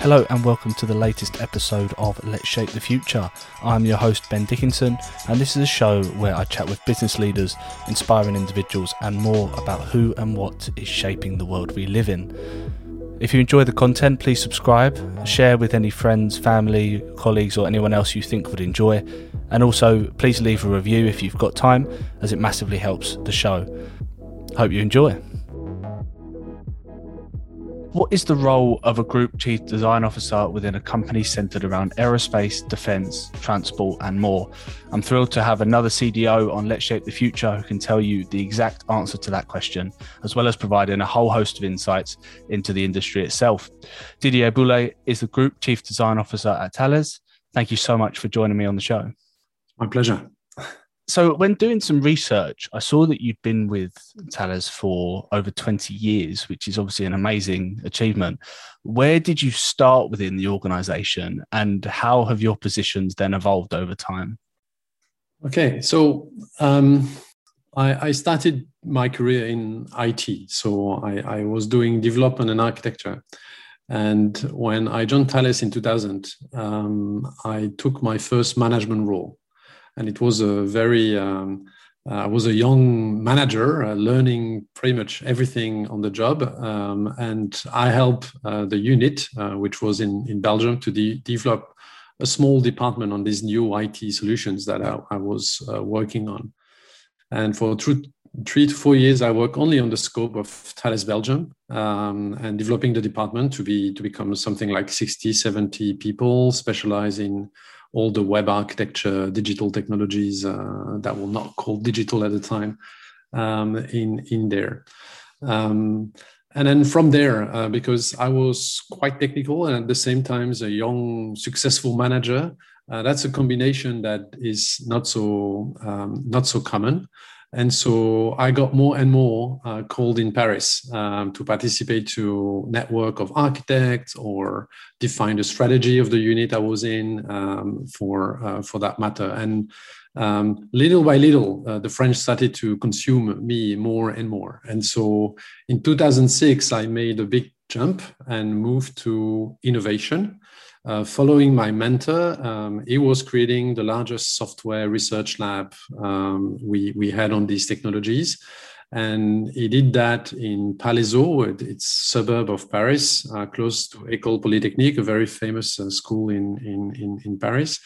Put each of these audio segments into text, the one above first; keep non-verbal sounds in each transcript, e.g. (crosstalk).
Hello and welcome to the latest episode of Let's Shape the Future. I'm your host Ben Dickinson, and this is a show where I chat with business leaders, inspiring individuals, and more about who and what is shaping the world we live in. If you enjoy the content, please subscribe, share with any friends, family, colleagues, or anyone else you think would enjoy, and also please leave a review if you've got time, as it massively helps the show. Hope you enjoy. What is the role of a group chief design officer within a company centered around aerospace, defense, transport, and more? I'm thrilled to have another CDO on Let's Shape the Future who can tell you the exact answer to that question, as well as providing a whole host of insights into the industry itself. Didier Boulet is the group chief design officer at Thales. Thank you so much for joining me on the show. My pleasure. So, when doing some research, I saw that you'd been with Thales for over 20 years, which is obviously an amazing achievement. Where did you start within the organization and how have your positions then evolved over time? Okay, so um, I, I, started my career in IT. So, I, I was doing development and architecture. And when I joined Thales in 2000, um, I took my first management role and it was a very um, uh, I was a young manager, uh, learning pretty much everything on the job, um, and I helped uh, the unit, uh, which was in in Belgium, to de- develop a small department on these new IT solutions that I, I was uh, working on. And for three, three to four years, I worked only on the scope of Thales Belgium um, and developing the department to be to become something like 60, 70 people specialized in all the web architecture, digital technologies uh, that were not called digital at the time um, in in there. Um, and then from there, uh, because I was quite technical and at the same time as a young, successful manager, uh, that's a combination that is not so um, not so common. And so I got more and more uh, called in Paris um, to participate to network of architects or define the strategy of the unit I was in um, for uh, for that matter. And um, little by little, uh, the French started to consume me more and more. And so in 2006, I made a big jump and moved to innovation. Uh, following my mentor, um, he was creating the largest software research lab um, we, we had on these technologies. And he did that in Palaiseau, it's suburb of Paris, uh, close to École Polytechnique, a very famous uh, school in, in, in, in, Paris.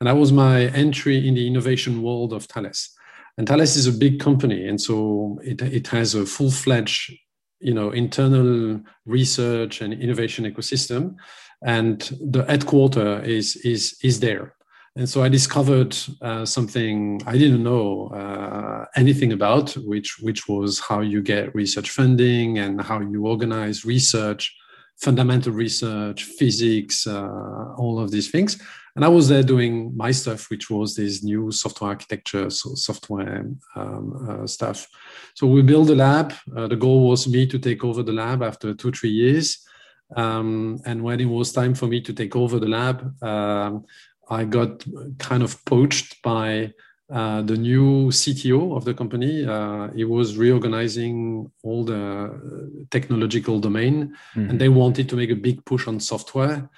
And that was my entry in the innovation world of Thales. And Thales is a big company, and so it, it has a full-fledged, you know, internal research and innovation ecosystem and the headquarter is is is there. And so i discovered uh, something i didn't know uh, anything about which which was how you get research funding and how you organize research fundamental research physics uh, all of these things. And i was there doing my stuff which was this new software architecture so software um, uh, stuff. So we built a lab. Uh, the goal was me to take over the lab after two three years um, and when it was time for me to take over the lab, um, I got kind of poached by uh, the new CTO of the company. Uh, he was reorganizing all the technological domain, mm-hmm. and they wanted to make a big push on software.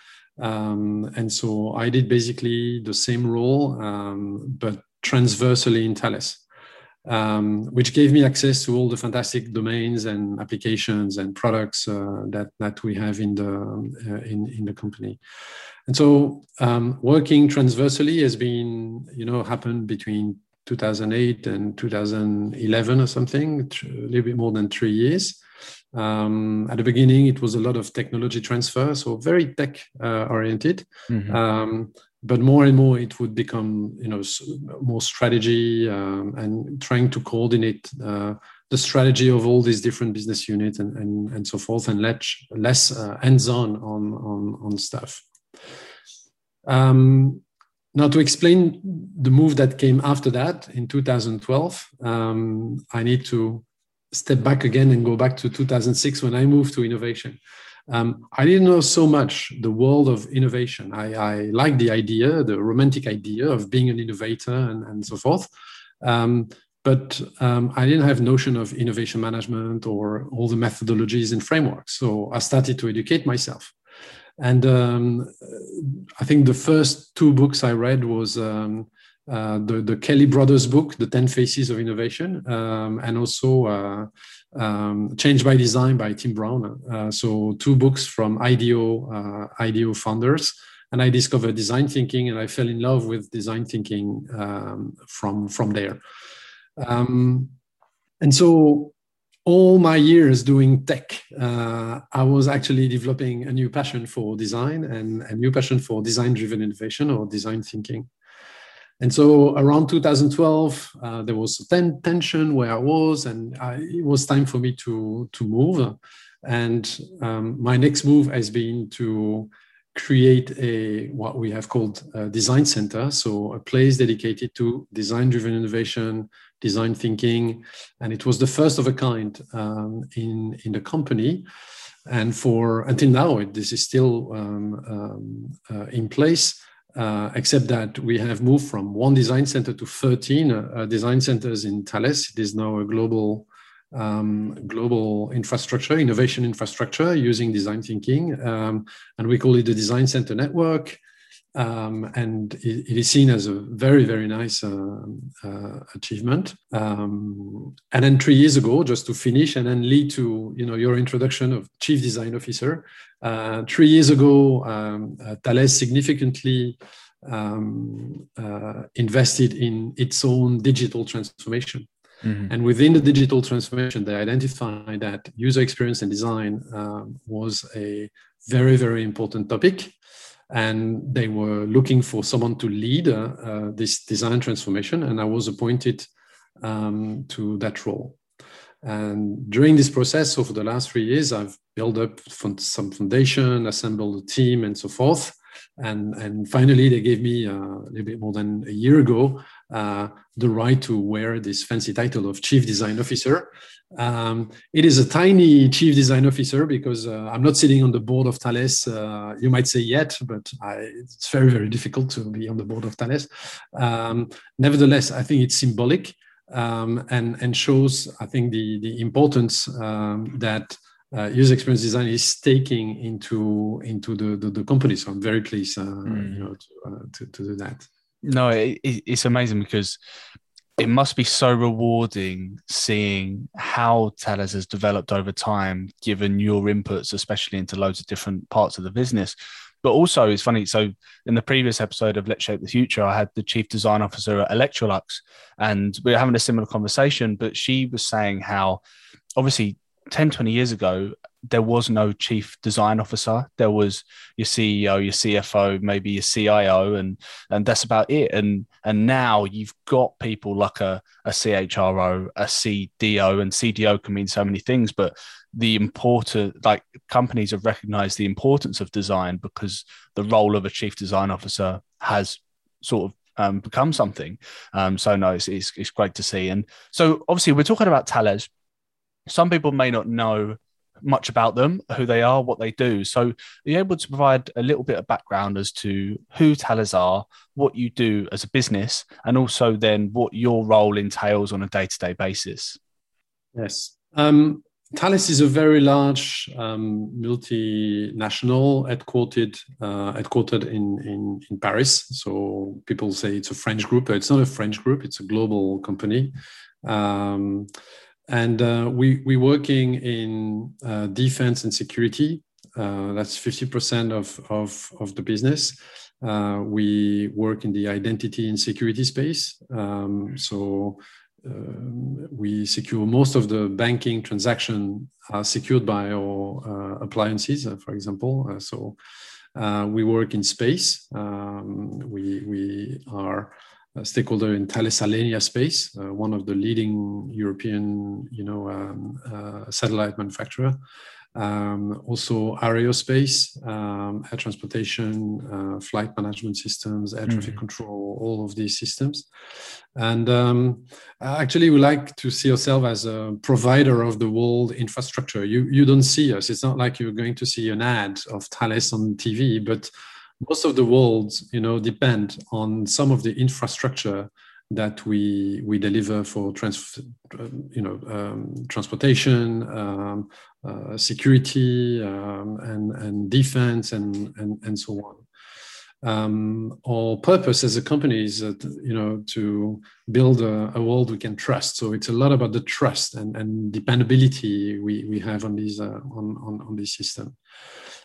Um, and so I did basically the same role, um, but transversally in Thales um, which gave me access to all the fantastic domains and applications and products uh, that that we have in the uh, in in the company. And so, um, working transversally has been, you know, happened between 2008 and 2011 or something, a little bit more than three years. Um, at the beginning, it was a lot of technology transfer, so very tech uh, oriented. Mm-hmm. But more and more it would become you know more strategy um, and trying to coordinate uh, the strategy of all these different business units and, and, and so forth and less, less uh, hands-on on, on, on stuff. Um, now to explain the move that came after that in 2012 um, i need to step back again and go back to 2006 when i moved to innovation um, I didn't know so much the world of innovation. I, I like the idea, the romantic idea of being an innovator and, and so forth. Um, but um, I didn't have notion of innovation management or all the methodologies and frameworks. So I started to educate myself. And um, I think the first two books I read was um, uh, the, the Kelley Brothers book, The 10 Faces of Innovation, um, and also uh, um, Change by Design by Tim Brown. Uh, so two books from IDEO, uh, IDEO founders. And I discovered design thinking and I fell in love with design thinking um, from, from there. Um, and so all my years doing tech, uh, I was actually developing a new passion for design and a new passion for design driven innovation or design thinking. And so around 2012, uh, there was ten- tension where I was, and I, it was time for me to, to move. And um, my next move has been to create a what we have called a design center, so a place dedicated to design-driven innovation, design thinking, and it was the first of a kind um, in in the company. And for until now, it, this is still um, um, uh, in place. Uh, except that we have moved from one design center to 13 uh, design centers in Thales. It is now a global um, global infrastructure, innovation infrastructure using design thinking. Um, and we call it the Design Center Network. Um, and it, it is seen as a very, very nice uh, uh, achievement. Um, and then three years ago, just to finish and then lead to you know your introduction of Chief Design Officer. Uh, three years ago, um, uh, Thales significantly um, uh, invested in its own digital transformation. Mm-hmm. And within the digital transformation, they identified that user experience and design um, was a very, very important topic. And they were looking for someone to lead uh, uh, this design transformation. And I was appointed um, to that role. And during this process, over the last three years, I've built up some foundation, assembled a team, and so forth. And, and finally, they gave me uh, a little bit more than a year ago uh, the right to wear this fancy title of chief design officer. Um, it is a tiny chief design officer because uh, I'm not sitting on the board of Thales. Uh, you might say yet, but I, it's very, very difficult to be on the board of Thales. Um, nevertheless, I think it's symbolic um, and, and shows, I think, the, the importance um, that uh, user experience design is taking into into the, the, the company. So I'm very pleased, uh, mm. you know, to, uh, to, to do that. No, it, it's amazing because it must be so rewarding seeing how Thales has developed over time, given your inputs, especially into loads of different parts of the business. But also, it's funny. So, in the previous episode of Let's Shape the Future, I had the chief design officer at Electrolux, and we were having a similar conversation. But she was saying how, obviously, 10, 20 years ago, there was no chief design officer. There was your CEO, your CFO, maybe your CIO, and and that's about it. And and now you've got people like a, a CHRO, a CDO, and CDO can mean so many things, but the important like companies have recognized the importance of design because the role of a chief design officer has sort of um, become something. Um, so no, it's, it's, it's great to see. And so obviously we're talking about Thales. Some people may not know much about them, who they are, what they do. So, are you able to provide a little bit of background as to who Thales are, what you do as a business, and also then what your role entails on a day to day basis? Yes. Um, is a very large um, multinational headquartered uh, headquartered in, in, in Paris. So people say it's a French group, but it's not a French group. It's a global company. Um, and uh, we, we're working in uh, defense and security. Uh, that's 50% of, of, of the business. Uh, we work in the identity and security space. Um, so um, we secure most of the banking transaction are secured by our uh, appliances, uh, for example. so we work in space. Um, we, we are stakeholder in Thales Alenia Space, uh, one of the leading European, you know, um, uh, satellite manufacturer. Um, also aerospace, um, air transportation, uh, flight management systems, air traffic mm-hmm. control, all of these systems. And um, actually, we like to see ourselves as a provider of the world infrastructure. You you don't see us. It's not like you're going to see an ad of Thales on TV, but most of the world, you know, depend on some of the infrastructure that we we deliver for trans, you know um, transportation, um, uh, security, um, and and defense, and and and so on. Um, our purpose as a company is that, you know to build a, a, world we can trust. So it's a lot about the trust and, and dependability we, we have on these uh, on, on on this system.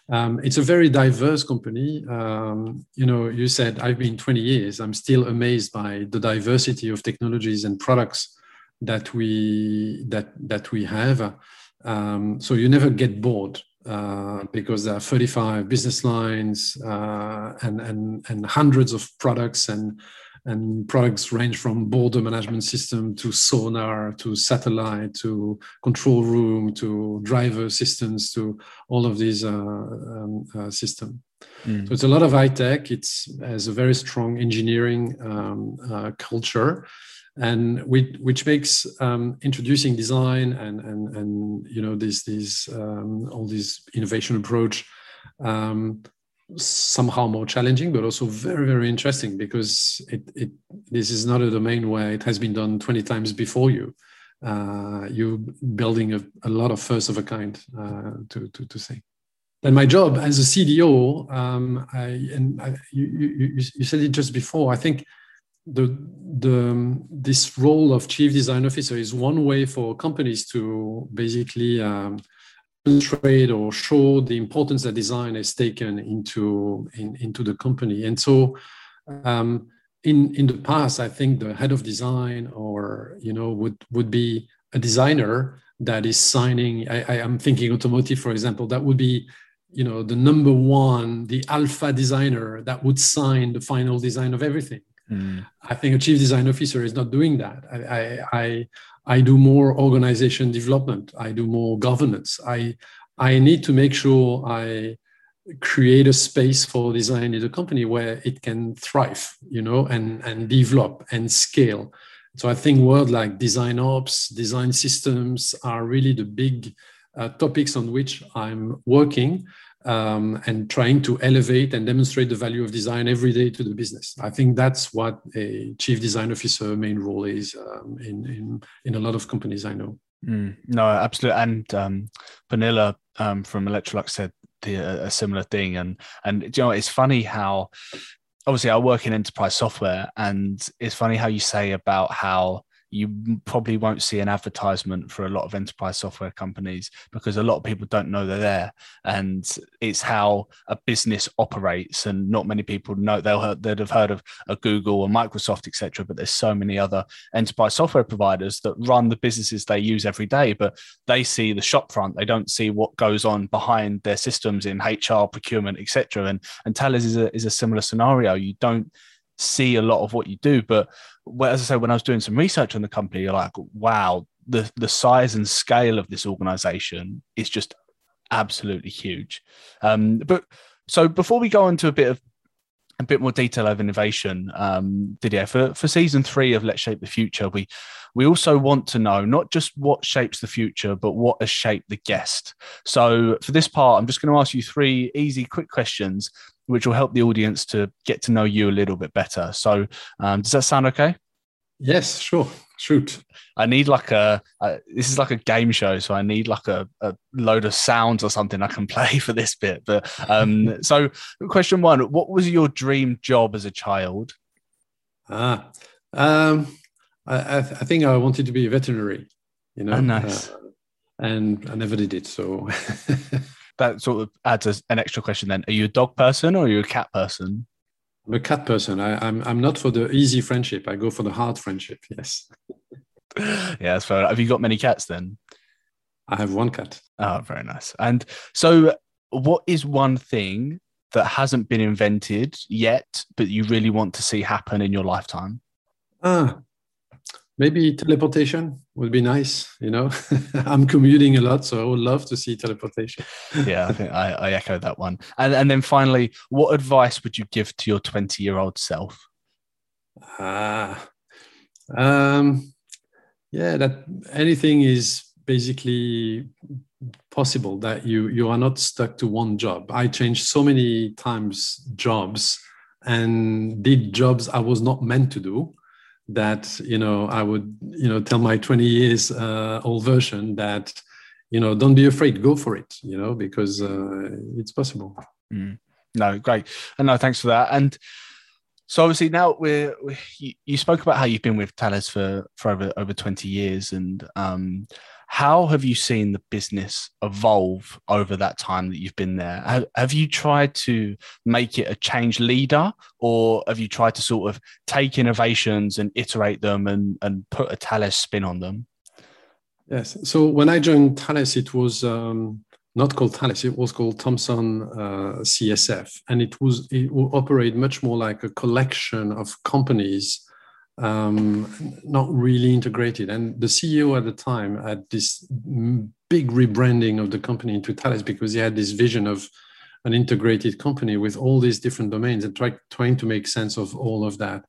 Um, it's a very diverse company. Um, you know, you said I've been 20 years. I'm still amazed by the diversity of technologies and products that we that that we have. Um, so you never get bored uh, because there are 35 business lines uh, and and and hundreds of products and and products range from border management system to sonar to satellite to control room to driver assistance to all of these uh, um, uh, systems. Mm. So it's a lot of high tech. It's has a very strong engineering um, uh, culture, and which, which makes um, introducing design and and and you know these these um, all these innovation approach um, somehow more challenging, but also very, very interesting because it, it this is not a domain where it has been done 20 times before you. Uh, you're building a, a, lot of first of a kind uh, to, to, to say. Then my job as a CDO, um, I, and I, you, you, you said it just before, I think the, the, this role of chief design officer is one way for companies to basically um, demonstrate or show the importance that design has taken into in, into the company. And so, um, in in the past, I think the head of design or you know would would be a designer that is signing. I, I am thinking automotive, for example. That would be you know the number one, the alpha designer that would sign the final design of everything. Mm. I think a chief design officer is not doing that. I, I, I I do more organization development. I do more governance. I I need to make sure I create a space for design in the company where it can thrive, you know, and and develop and scale. So I think words like design ops, design systems are really the big uh, topics on which I'm working um, and trying to elevate and demonstrate the value of design every day to the business. I think that's what a chief design officer main role is um, in, in, in a lot of companies I know. Mm, no, absolutely. And um, Pernilla um, from Electrolux said the, a similar thing. And and you know, it's funny how obviously I work in enterprise software, and it's funny how you say about how you probably won't see an advertisement for a lot of enterprise software companies because a lot of people don't know they're there. And it's how a business operates. And not many people know they'll they'd have heard of a google or microsoft etc but there's so many other enterprise software providers that run the businesses they use every day but they see the shop front. They don't see what goes on behind their systems in hr procurement etc and and Thales is a, is a similar scenario. You don't see a lot of what you do. But as I said, when I was doing some research on the company, you're like, wow, the the size and scale of this organization is just absolutely huge. Um, but so before we go into a bit of a bit more detail of innovation, um, Didier, for, for season three of Let's Shape the Future, we we also want to know not just what shapes the future, but what has shaped the guest. So for this part, I'm just going to ask you three easy, quick questions which will help the audience to get to know you a little bit better. So, um, does that sound okay? Yes, sure. Shoot. I need like a, a, this is like a game show, so I need like a, a load of sounds or something I can (laughs) play for this bit. But um, (laughs) so, question one: What was your dream job as a child? Ah, um, I, I, think I wanted to be a veterinary. You know, oh, nice. Uh, and I never did it. So (laughs) that sort of adds a, an extra question then. Are you a dog person or are you a cat person? I'm a cat person. I, am I'm, I'm not for the easy friendship. I go for the hard friendship. Yes. (laughs) yeah, that's fair. Have you got many cats then? I have one cat. Oh, very nice. And so, what is one thing that hasn't been invented yet, but you really want to see happen in your lifetime? Ah, maybe teleportation would be nice you know? (laughs) I'm commuting a lot so i would love to see teleportation. Yeah i think I, I, echo that one. And and then finally what advice would you give to your 20 year old self? Ah um yeah that anything is basically possible that you you are not stuck to one job. I changed so many times jobs and did jobs i was not meant to do that you know I would you know tell my 20 years uh, old version that you know don't be afraid, go for it, you know because uh, it's possible. Mm. No, great, and no, thanks for that. And so obviously now we're, we, you, spoke about how you've been with Thales for for over over 20 years, and um, how have you seen the business evolve over that time that you've been there? Have, have, you tried to make it a change leader, or have you tried to sort of take innovations and iterate them and, and put a Thales spin on them? Yes. So when I joined Thales, it was um, not called Thales; it was called Thomson uh, CSF, and it was it will operate much more like a collection of companies um, not really integrated. And the CEO at the time had this big rebranding of the company into Thales because he had this vision of an integrated company with all these different domains and try, trying to make sense of all of that.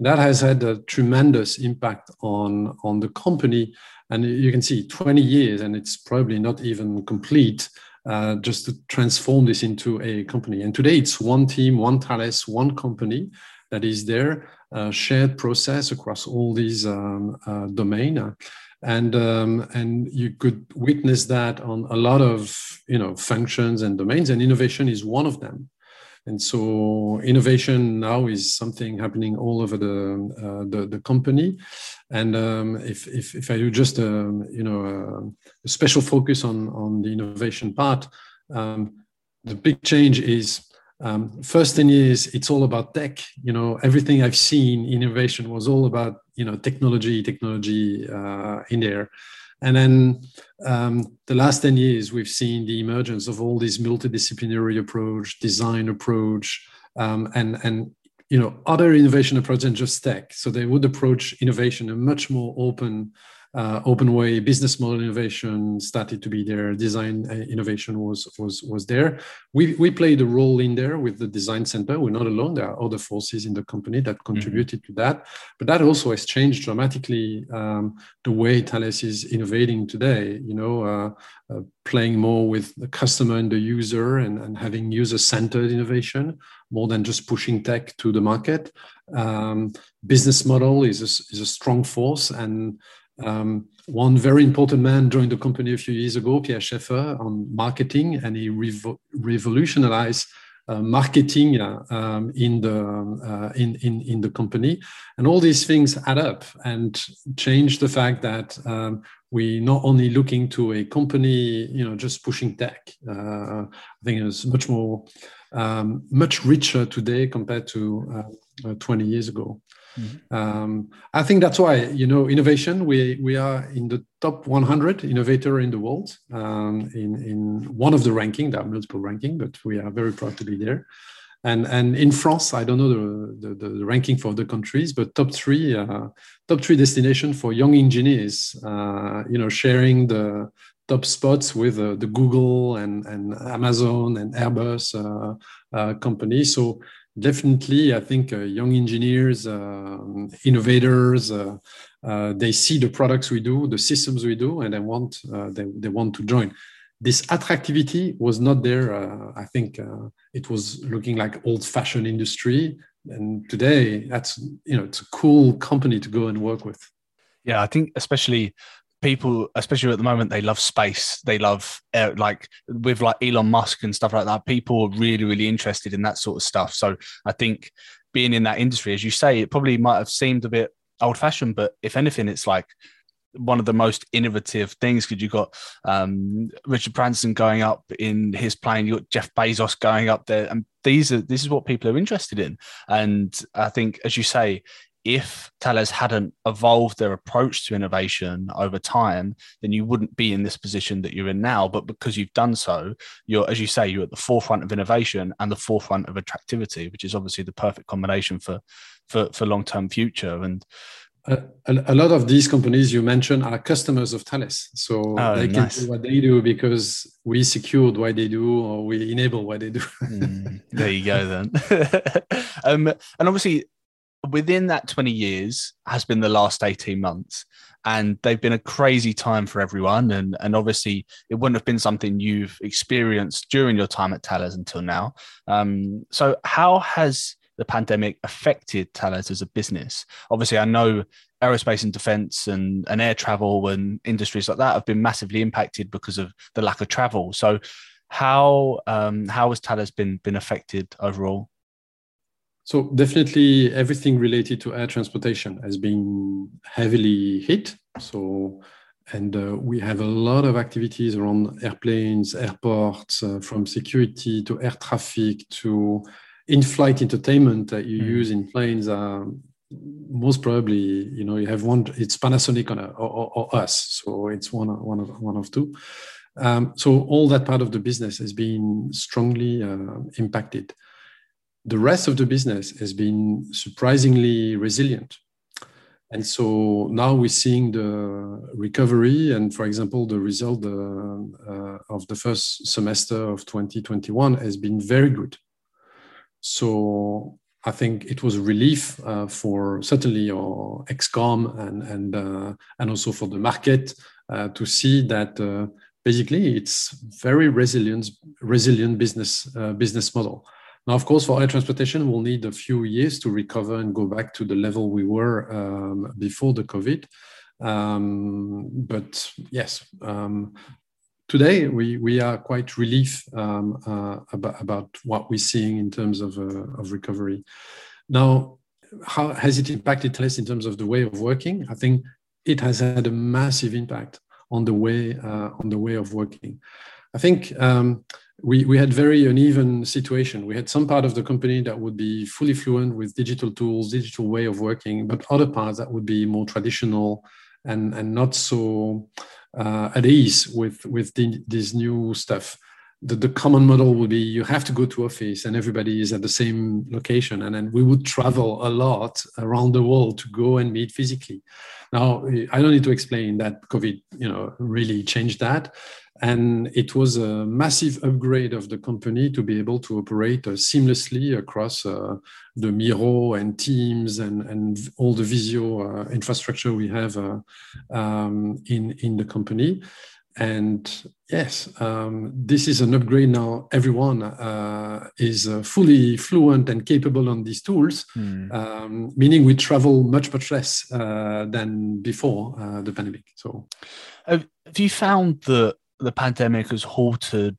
That has had a tremendous impact on, on the company. And you can see 20 years, and it's probably not even complete, uh, just to transform this into a company. And today it's one team, one Thales, one company that is there, shared process across all these um, uh, domain. And, um, and you could witness that on a lot of you know functions and domains, and innovation is one of them. And so innovation now is something happening all over the uh, the, the, company. And um, if, if, if I do just a, um, you know a, a, special focus on on the innovation part, um, the big change is um, first thing is it's all about tech. You know, everything I've seen innovation was all about you know technology, technology uh, in there. And then um, the last 10 years, we've seen the emergence of all this multidisciplinary approach, design approach, um, and, and you know other innovation approach than just tech. So they would approach innovation a much more open uh, open way business model innovation started to be there. Design uh, innovation was was was there. We we played a role in there with the design center. We're not alone. There are other forces in the company that mm-hmm. contributed mm-hmm. to that. But that also has changed dramatically um, the way thales is innovating today you know uh, uh, playing more with the customer and the user and, and having user centered innovation more than just pushing tech to the market. Um, business model is a, is a strong force and um, one very important man joined the company a few years ago, Pierre Schaeffer, on marketing, and he revo- revolutionized uh, marketing uh, um, in the uh, in, in in the company, and all these things add up and change the fact that um, we not only looking to a company, you know, just pushing tech. Uh, I think it's much more, um, much richer today compared to uh, uh, 20 years ago. Mm-hmm. Um, I think that's why you know innovation. We we are in the top 100 innovator in the world um, in in one of the ranking. There are multiple ranking, but we are very proud to be there. And and in France, I don't know the the, the ranking for the countries, but top three uh, top three destination for young engineers. Uh, you know, sharing the top spots with uh, the Google and and Amazon and Airbus uh, uh, companies. So definitely, I think uh, young engineers, uh, innovators, uh, uh, they see the products we do, the systems we do, and they want uh, they, they want to join. This attractivity was not there. I think it was looking like old-fashioned industry, and today that's you know it's a cool company to go and work with. Yeah, I think especially people, especially at the moment, they love space. They love uh, like with like Elon Musk and stuff like that. People are really, really interested in that sort of stuff. So I think being in that industry, as you say, it probably might have seemed a bit old fashioned, but if anything, it's like one of the most innovative things because you've got um, Richard Branson going up in his plane, you've got Jeff Bezos going up there, and these are this is what people are interested in. And I think, as you say, if Thales hadn't evolved their approach to innovation over time, then you wouldn't be in this position that you're in now. But because you've done so, you're, as you say, you're at the forefront of innovation and the forefront of attractivity, which is obviously the perfect combination for for, for long term future. And a, a, lot of these companies you mentioned are customers of Thales, so oh, they can nice. do what they do because we secured what they do or we enable what they do. mm, (laughs) there you go, then. (laughs) um, and obviously, within that 20 years has been the last 18 months and they've been a crazy time for everyone and and obviously it wouldn't have been something you've experienced during your time at Thales until now um, so how has the pandemic affected Thales as a business? Obviously, I know aerospace and defense and, and air travel and industries like that have been massively impacted because of the lack of travel. So, how um, how has Thales been been affected overall? So definitely everything related to air transportation has been heavily hit. So and uh, we have a lot of activities around airplanes, airports, uh, from security to air traffic to in-flight entertainment that you mm. use in planes. Uh, most probably, you know, you have one. It's Panasonic or, or, or us, so it's one one of one of two. Um, so all that part of the business has been strongly uh, impacted. The rest of the business has been surprisingly resilient. And so now we're seeing the recovery, and for example, the result uh, uh, of the first semester of 2021 has been very good. So I think it was a relief uh, for certainly our excom and and uh, and also for the market uh, to see that uh, basically it's very resilient resilient business business model. Now, of course, for air transportation, we'll need a few years to recover and go back to the level we were um, before the COVID. Um, but yes, um, today we, we are quite relieved um, uh, about, about what we're seeing in terms of, uh, of recovery. Now, how has it impacted Thales in terms of the way of working? I think it has had a massive impact on the way uh, on the way of working. I think um, we, we had very uneven situation. We had some part of the company that would be fully fluent with digital tools, digital way of working, but other parts that would be more traditional and, and not so uh, at ease with, with the, this new stuff. The, the common model would be you have to go to office and everybody is at the same location. And then we would travel a lot around the world to go and meet physically. Now, I don't need to explain that COVID, you know, really changed that and it was a massive upgrade of the company to be able to operate uh, seamlessly across uh, the Miro and Teams and, and all the Visio uh, infrastructure we have uh, um, in, in the company. And yes, um, this is an upgrade now. Everyone uh, is uh, fully fluent and capable on these tools, mm. um, meaning we travel much, much less than before the pandemic. So, have, have you found that the pandemic has halted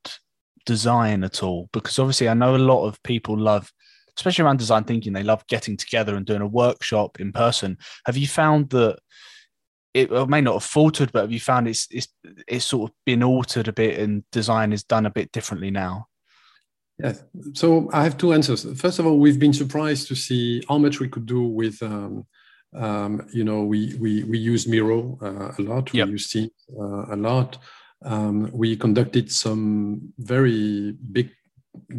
design at all? Because obviously, I know a lot of people love, especially around design thinking, they love getting together and doing a workshop in person. Have you found that it, may not have faltered, but have you found it's, it's it's sort of been altered a bit and design is done a bit differently now? Yes. So I have two answers. First of all, we've been surprised to see how much we could do with. Um, um, you know, we we we use Miro uh, a lot. We yep. use Teams uh, a lot um, we conducted some very big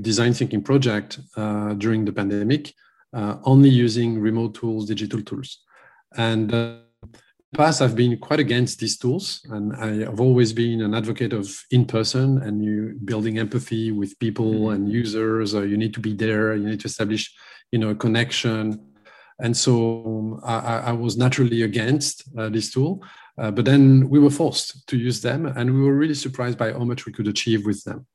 design thinking project uh, during the pandemic, uh, only using remote tools, digital tools. And uh, past, I've been quite against these tools, and I have always been an advocate of in-person and you building empathy with people mm-hmm. and users. Or you need to be there. You need to establish, you know, a connection. And so I, I was naturally against uh, this tool. Uh, but then we were forced to use them, and we were really surprised by how much we could achieve with them.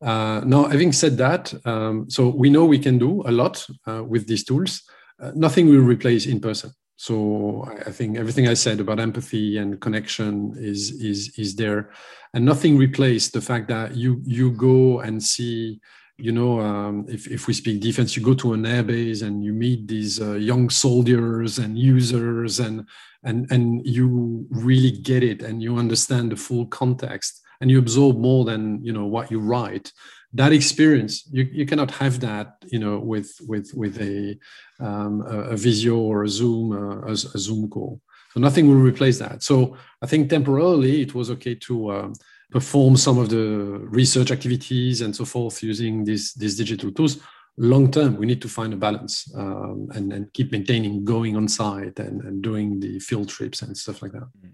Uh, now, having said that, um, so we know we can do a lot uh, with these tools. Uh, nothing will replace in person. So I think everything I said about empathy and connection is is is there, and nothing replaced the fact that you you go and see you know, um, if, if we speak defense, you go to an airbase and you meet these uh, young soldiers and users and, and, and you really get it and you understand the full context and you absorb more than, you know, what you write. That experience, you, you cannot have that, you know, with, with, with a, um, a, a Visio or a Zoom, uh, a, a Zoom call. So nothing will replace that. So I think temporarily it was okay to, uh, perform some of the research activities and so forth using these, these digital tools. Long term we need to find a balance um, and, and keep maintaining going on site and, and doing the field trips and stuff like that. Mm.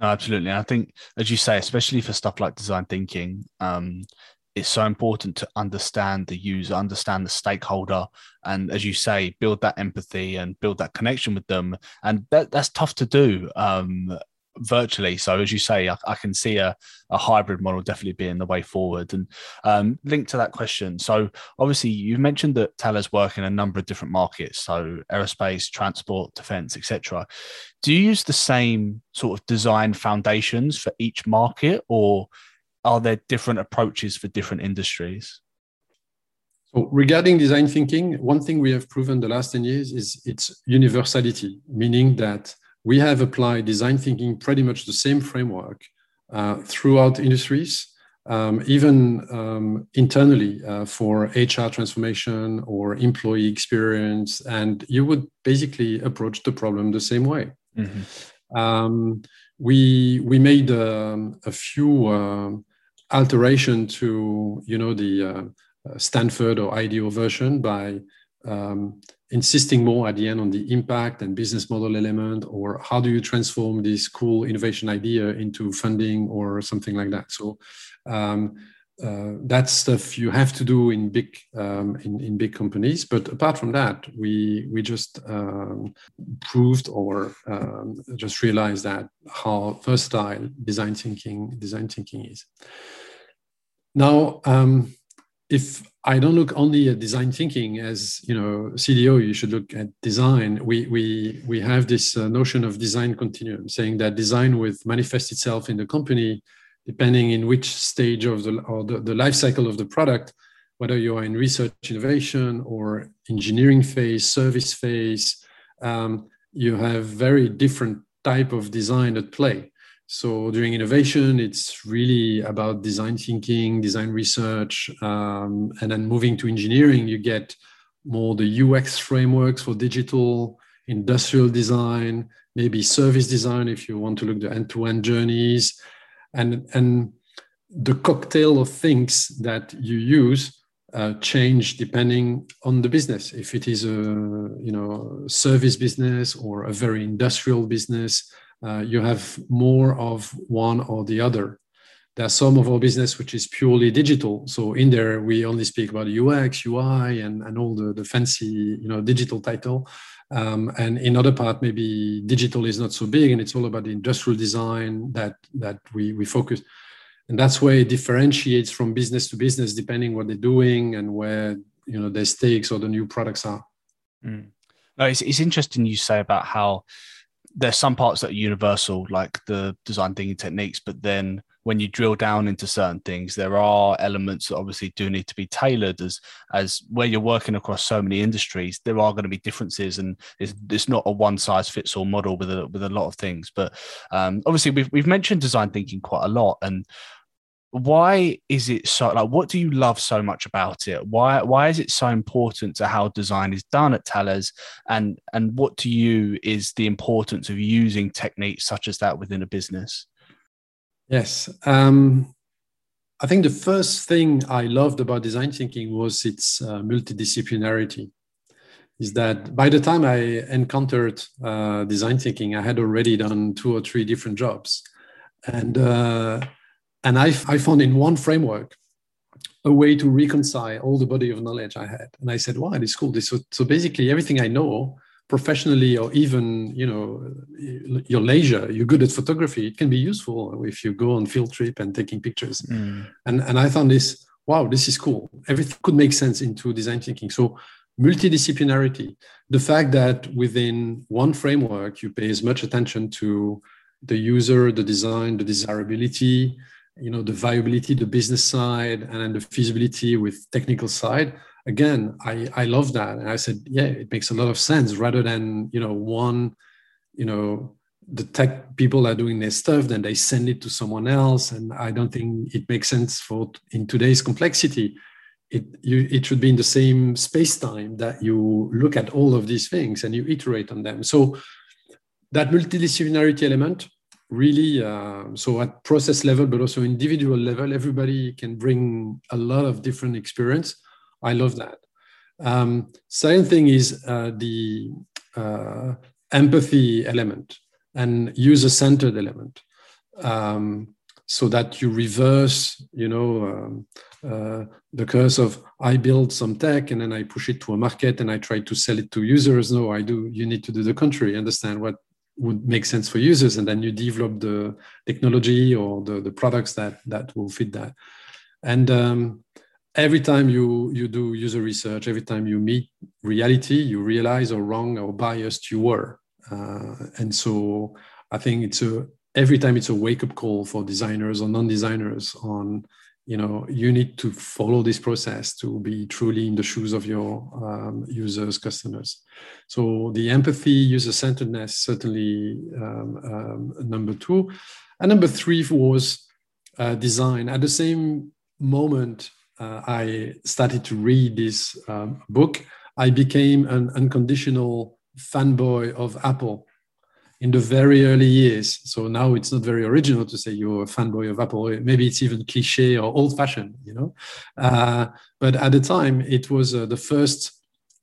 no, absolutely. I think as you say especially for stuff like design thinking um, it's so important to understand the user understand the stakeholder and as you say build that empathy and build that connection with them. And that, that's tough to do um, virtually. So as you say, I, I, can see a, a hybrid model definitely being the way forward. And um, linked to that question, so obviously you've mentioned that Thales work in a number of different markets, so aerospace, transport, defense, etc. Do you use the same sort of design foundations for each market, or are there different approaches for different industries? So regarding design thinking, one thing we have proven the last 10 years is its universality, meaning that we have applied design thinking pretty much the same framework uh, throughout industries, um, even um, internally uh, for HR transformation or employee experience. And you would basically approach the problem the same way. Mm-hmm. Um, we, we made um, a few uh, alteration to, you know, the uh, Stanford or IDEO version by um, insisting more at the end on the impact and business model element or how do you transform this cool innovation idea into funding or something like that? So um, uh, that stuff you have to do in big um, in, in big companies. But apart from that we we just um, proved or um, just realized that how versatile design thinking design thinking is. Now um, if I don't look only at design thinking as you know CDO, you should look at design. We we we have this uh, notion of design continuum, saying that design will manifest itself in the company depending in which stage of the or the, the life cycle of the product, whether you are in research innovation or engineering phase, service phase. Um, you have very different type of design at play. So during innovation, it's really about design thinking, design research, um, and then moving to engineering, you get more the UX frameworks for digital, industrial design, maybe service design if you want to look the end-to-end journeys, and and the cocktail of things that you use uh, change depending on the business. If it is a you know service business or a very industrial business, uh, you have more of one or the other. There's some of our business which is purely digital. So in there, we only speak about UX, UI, and, and all the, the fancy, you know, digital title. Um, and in other part, maybe digital is not so big, and it's all about the industrial design that that we we focus. And that's where it differentiates from business to business, depending what they're doing and where you know their stakes or the new products are. Mm. No, it's, it's interesting you say about how there's some parts that are universal, like the design thinking techniques, but then when you drill down into certain things, there are elements that obviously do need to be tailored as as where you're working across so many industries, there are going to be differences and it's, it's not a one size fits all model with a with a lot of things. But um, obviously we've we've mentioned design thinking quite a lot and why is it so like what do you love so much about it? Why why is it so important to how design is done at Thales and and what to you is the importance of using techniques such as that within a business? Yes um, i think the first thing i loved about design thinking was its uh, multidisciplinarity is that by the time i encountered uh, design thinking i had already done two or three different jobs. And uh, and I, I found in one framework a way to reconcile all the body of knowledge I had. And I said, wow, this is cool. This, so, so basically everything I know professionally or even, you know, your leisure, you're good at photography, it can be useful if you go on field trip and taking pictures. Mm. And, and I found this, wow, this is cool. Everything could make sense into design thinking. So multidisciplinarity, the fact that within one framework, you pay as much attention to the user, the design, the desirability, you know the viability the business side and then the feasibility with technical side. Again i i love that. And i said yeah it makes a lot of sense. Rather than you know one you know the tech people are doing their stuff then they send it to someone else. And i don't think it makes sense for in today's complexity it you it should be in the same space time that you look at all of these things and you iterate on them. So that multidisciplinarity element really uh, so at process level but also individual level everybody can bring a lot of different experience. I love that. Um, second thing is uh, the uh, empathy element and user-centered element. Um, so that you reverse you know um, uh, the curse of i build some tech and then i push it to a market and i try to sell it to users. No i do you need to do the contrary understand what would make sense for users and then you develop the technology or the, the products that that will fit that. And um, every time you you do user research every time you meet reality you realize how wrong or biased you were. Uh, and so i think it's a every time it's a wake-up call for designers or non-designers on you know you need to follow this process to be truly in the shoes of your um, users customers. So the empathy user-centeredness certainly um, um, number two. And number three was uh, design. At the same moment uh, i started to read this um, book i became an unconditional fanboy of apple in the very early years. So now it's not very original to say you're a fanboy of Apple. Maybe it's even cliche or old-fashioned, you know. Uh, but at the time, it was uh, the first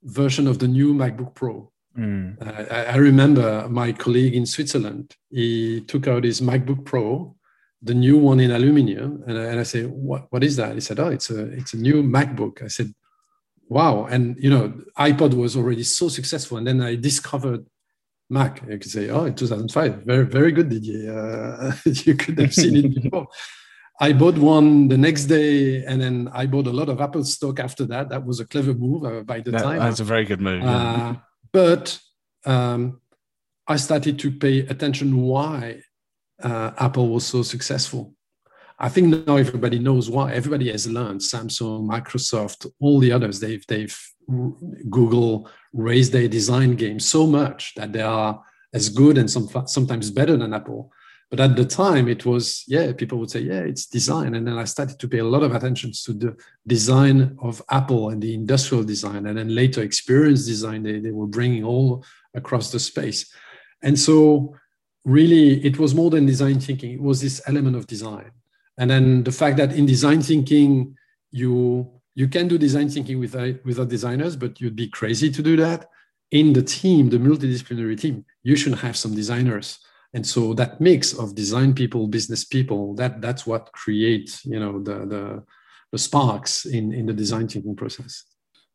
version of the new MacBook Pro. Mm. Uh, I, I, remember my colleague in Switzerland. He took out his MacBook Pro, the new one in aluminium, and I, and I said, "What? What is that?" He said, "Oh, it's a it's a new MacBook." I said, "Wow!" And you know, iPod was already so successful, and then I discovered Mac. You could say, oh, in 2005, very, very good, Didier. (laughs) Uh, you could have seen it (laughs) before. I bought one the next day, and then I bought a lot of Apple stock after that. That was a clever move uh, by the that, time. That's a very good move. Yeah. Uh, but um, I started to pay attention why uh, Apple was so successful. I think now everybody knows why. Everybody has learned. Samsung, Microsoft, all the others. They've they've Google raised their design game so much that they are as good and some, sometimes better than Apple. But at the time, it was yeah. People would say yeah, it's design, and then I started to pay a lot of attention to the design of Apple and the industrial design, and then later experience design. They they were bringing all across the space, and so really it was more than design thinking. It was this element of design and then the fact that in design thinking you you can do design thinking without without designers but you'd be crazy to do that. In the team the multidisciplinary team you should have some designers. And so that mix of design people business people that that's what creates you know the the, the sparks in in the design thinking process.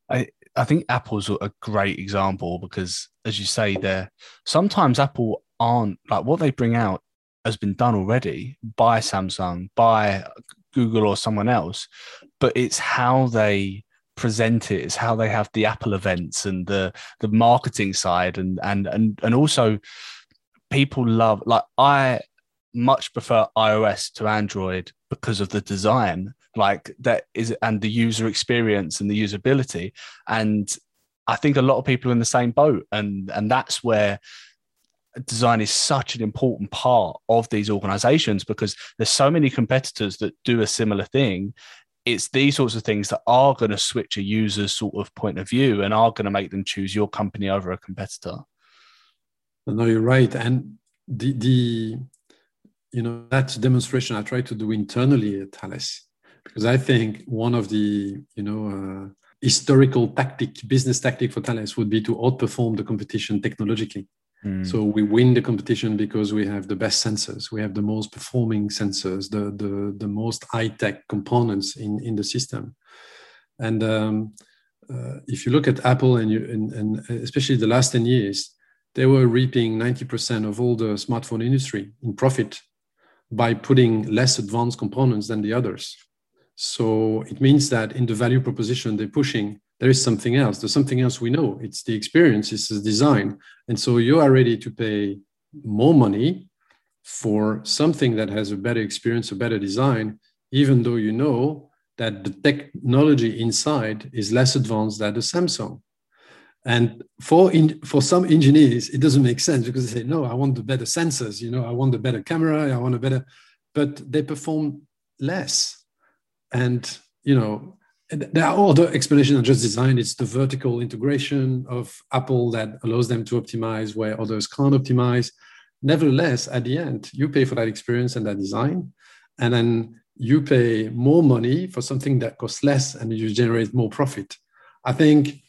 I i think apple's a great example because as you say there sometimes apple aren't like what they bring out has been done already by Samsung, by Google or someone else, but it's how they present it, it's how they have the Apple events and the the marketing side and and and and also people love like I much prefer iOS to Android because of the design, like that is and the user experience and the usability. And I think a lot of people are in the same boat, and and that's where design is such an important part of these organizations because there's so many competitors that do a similar thing. It's these sorts of things that are going to switch a user's sort of point of view and are going to make them choose your company over a competitor. No you're right. And the the you know that demonstration i try to do internally at thales because i think one of the you know uh, historical tactic business tactic for thales would be to outperform the competition technologically Hmm. So we win the competition because we have the best sensors, we have the most performing sensors, the the, the most high tech components in in the system. And um, uh, if you look at Apple and you and, and especially the last ten years, they were reaping ninety percent of all the smartphone industry in profit by putting less advanced components than the others. So it means that in the value proposition they're pushing, there is something else. There's something else we know. It's the experience, it's the design. And so you are ready to pay more money for something that has a better experience, a better design, even though you know that the technology inside is less advanced than the Samsung. And for in, for some engineers, it doesn't make sense because they say, no, I want the better sensors, you know, I want the better camera, I want a better, but they perform less. And you know, there are other explanations just design. It's the vertical integration of Apple that allows them to optimize where others can't optimize. Nevertheless, at the end, you pay for that experience and that design, and then you pay more money for something that costs less and you generate more profit. I think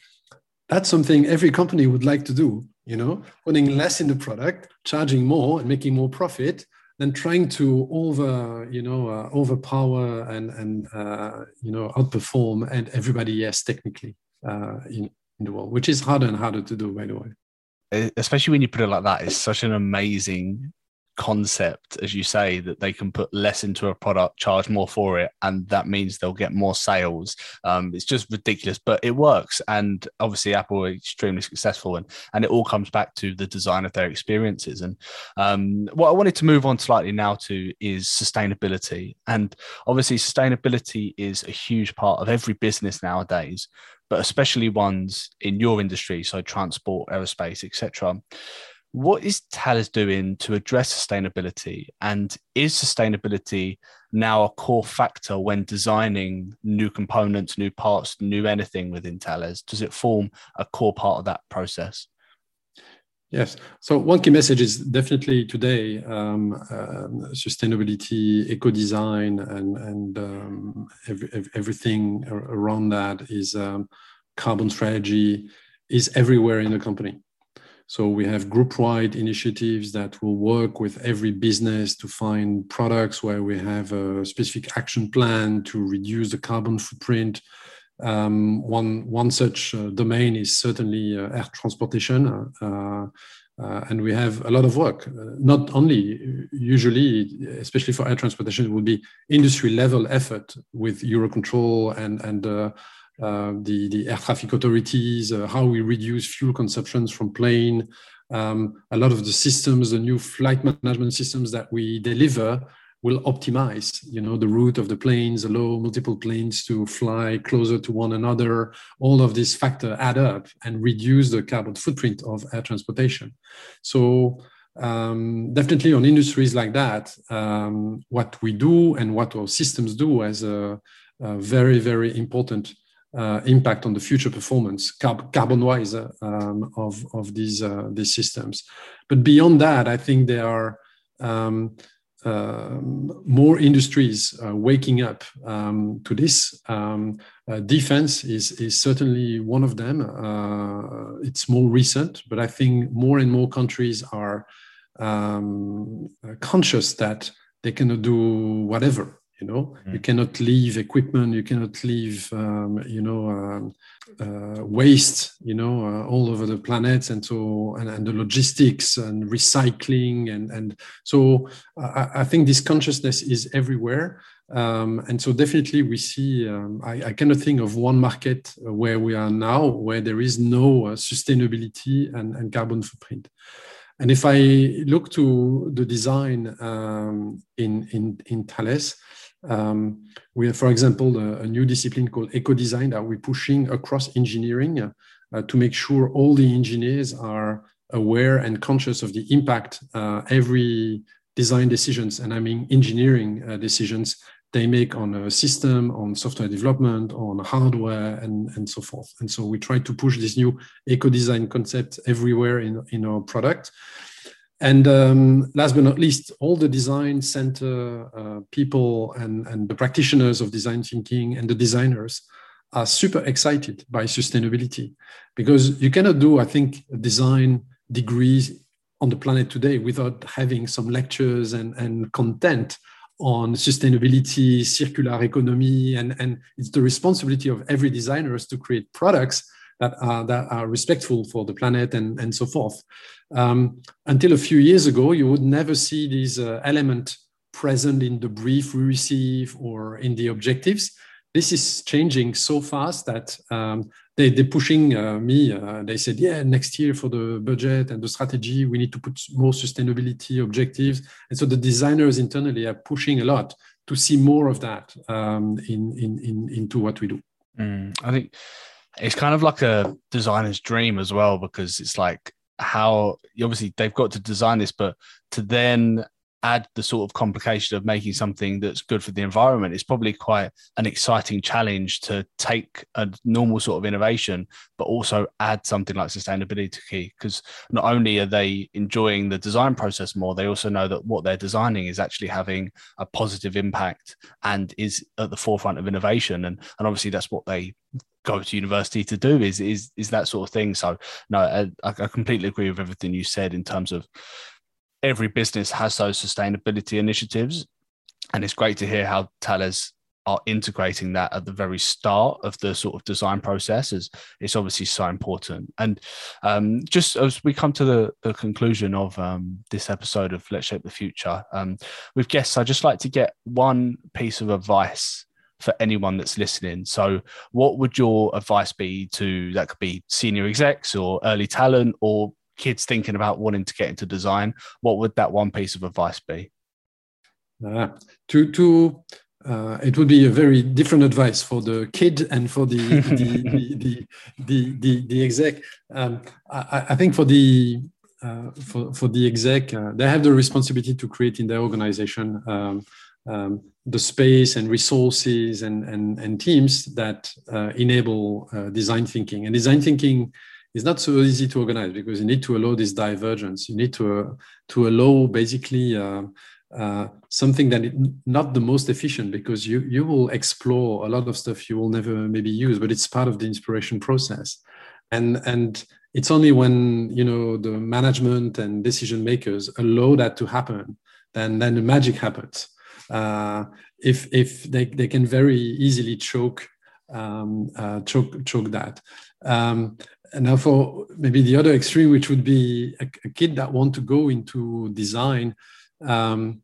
that's something every company would like to do, you know, putting less in the product, charging more and making more profit than trying to over you know uh, overpower and and uh, you know outperform and everybody yes technically uh, in, in the world which is harder and harder to do by the way. Especially when you put it like that, it's such an amazing concept, as you say, that they can put less into a product, charge more for it, and that means they'll get more sales. Um, it's just ridiculous, but it works. And obviously, Apple are extremely successful, and and it all comes back to the design of their experiences. And um, what I wanted to move on slightly now to is sustainability. And obviously, sustainability is a huge part of every business nowadays but especially ones in your industry, so transport, aerospace, etc. What is Thales doing to address sustainability? And is sustainability now a core factor when designing new components, new parts, new anything within Thales? Does it form a core part of that process? Yes. So one key message is definitely today um, uh, sustainability, eco design, and and um, every, everything around that is um, carbon strategy is everywhere in the company. So we have group-wide initiatives that will work with every business to find products where we have a specific action plan to reduce the carbon footprint. Um, one one such uh, domain is certainly uh, air transportation, uh, uh and we have a lot of work. Uh, not only usually, especially for air transportation, it will be industry level effort with Eurocontrol and and uh, the, the air traffic authorities, uh, how we reduce fuel consumptions from plane. Um, a lot of the systems, the new flight management systems that we deliver will optimize, you know, the route of the planes, allow multiple planes to fly closer to one another. All of these factors add up and reduce the carbon footprint of air transportation. So um, definitely on industries like that, um, what we do and what our systems do as a, a very, very important uh, impact on the future performance carb- carbon wise uh, um, of, of these, uh, these systems. But beyond that, I think there are um, um more industries uh, waking up um, to this. Um, uh, defense is, is certainly one of them. Uh, it's more recent, but I think more and more countries are um, conscious that they cannot do whatever you know? Mm. you cannot leave equipment you cannot leave um, you know um, uh, waste you know uh, all over the planet and so and, and, the logistics and recycling and and so I, I think this consciousness is everywhere. Um, and so definitely we see um, I, I, cannot think of one market where we are now where there is no uh, sustainability and, and carbon footprint. And if I look to the design um, in, in, in Thales, um, we have, for example, a, a, new discipline called eco design that we're pushing across engineering uh, to make sure all the engineers are aware and conscious of the impact uh, every design decisions, and I mean engineering uh, decisions, they make on a system, on software development, on hardware, and, and so forth. And so we try to push this new eco design concept everywhere in, in our product. And um, last but not least, all the design center uh, people and, and the practitioners of design thinking and the designers are super excited by sustainability because you cannot do, I think, design degrees on the planet today without having some lectures and, and content on sustainability, circular economy, and, and it's the responsibility of every designer to create products that are, that are respectful for the planet and, and so forth. Um, until a few years ago, you would never see these uh, present in the brief we receive or in the objectives. This is changing so fast that um, they, they're pushing uh, me. Uh, they said, yeah, next year for the budget and the strategy, we need to put more sustainability objectives. And so the designers internally are pushing a lot to see more of that um, in, in, in, into what we do. Mm, I think it's kind of like a designer's dream as well because it's like how obviously they've got to design this, but to then add the sort of complication of making something that's good for the environment is probably quite an exciting challenge to take a normal sort of innovation but also add something like sustainability to key because not only are they enjoying the design process more they also know that what they're designing is actually having a positive impact and is at the forefront of innovation. And and obviously that's what they go to university to do is is is that sort of thing. So no, I, I completely agree with everything you said in terms of every business has those sustainability initiatives, and it's great to hear how Thales are integrating that at the very start of the sort of design process is is obviously so important. And um, just as we come to the, the conclusion of um, this episode of Let's Shape the Future, um, with guests, I'd just like to get one piece of advice for anyone that's listening. So, what would your advice be to that could be senior execs or early talent or kids thinking about wanting to get into design? What would that one piece of advice be? Uh, to to uh, it would be a very different advice for the kid and for the (laughs) the, the, the, the, the, the exec. Um, I, I, think for the uh, for, for the exec, uh, they have the responsibility to create in their organization um, um, the space and resources and, and, and teams that uh, enable uh, design thinking. And design thinking is not so easy to organize because you need to allow this divergence. You need to, uh, to allow basically uh, something that is not the most efficient because you you will explore a lot of stuff you will never maybe use but it's part of the inspiration process and and it's only when you know the management and decision makers allow that to happen then then the magic happens uh, if if they, they can very easily choke um, uh, choke choke that um, and now for maybe the other extreme which would be a, a kid that want to go into design um,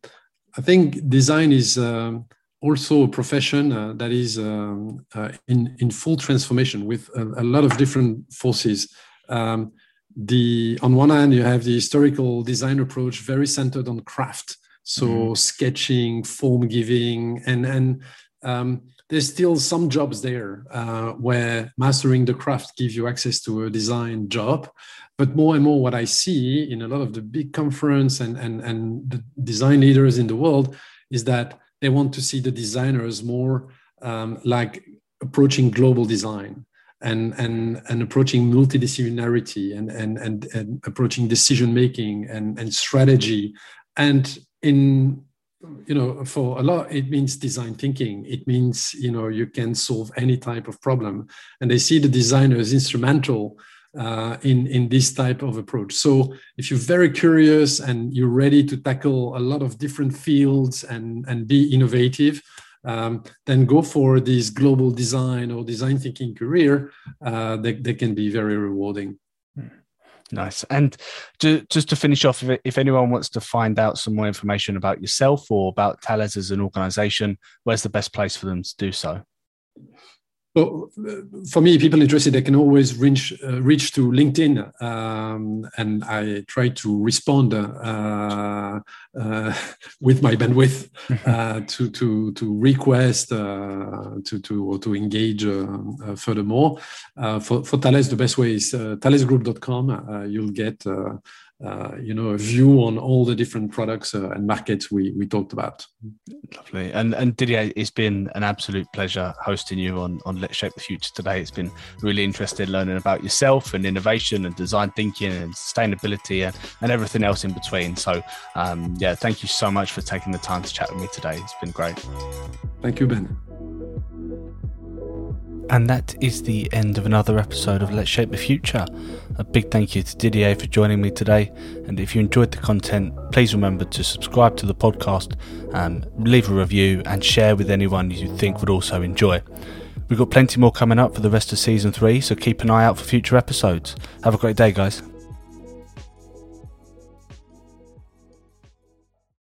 I think design is um, also a profession uh, that is um, uh, in, in full transformation with a, a lot of different forces. Um, the on one hand, you have the historical design approach, very centered on craft, so mm-hmm. sketching, form giving, and and um, there's still some jobs there uh, where mastering the craft gives you access to a design job but more and more what i see in a lot of the big conference and, and, and the design leaders in the world is that they want to see the designers more um, like approaching global design and, and, and approaching multidisciplinarity and, and, and, and approaching decision making and, and strategy and in you know for a lot it means design thinking it means you know you can solve any type of problem and they see the designer as instrumental uh, in in this type of approach. So if you're very curious and you're ready to tackle a lot of different fields and and be innovative, um, then go for this global design or design thinking career. Uh, they, they can be very rewarding. Nice. And to, just to finish off, if, if anyone wants to find out some more information about yourself or about Thales as an organization, where's the best place for them to do so? Well, for me, people interested, they can always reach uh, reach to LinkedIn, um, and I try to respond uh, uh, (laughs) with my bandwidth (laughs) uh, to to to request uh, to to or to engage uh, furthermore. for for Thales, the best way is thalesgroup.com. you'll get uh, you know a view on all the different products uh, and markets we we talked about. Lovely, and and Didier, it's been an absolute pleasure hosting you on on Let's Shape the Future today. It's been really interesting learning about yourself and innovation and design thinking and sustainability and, and everything else in between. So um, yeah, thank you so much for taking the time to chat with me today. It's been great. Thank you, Ben. And that is the end of another episode of Let's Shape the Future. A big thank you to Didier for joining me today. And if you enjoyed the content, please remember to subscribe to the podcast, um, leave a review, and share with anyone you think would also enjoy. We've got plenty more coming up for the rest of season three, so keep an eye out for future episodes. Have a great day, guys.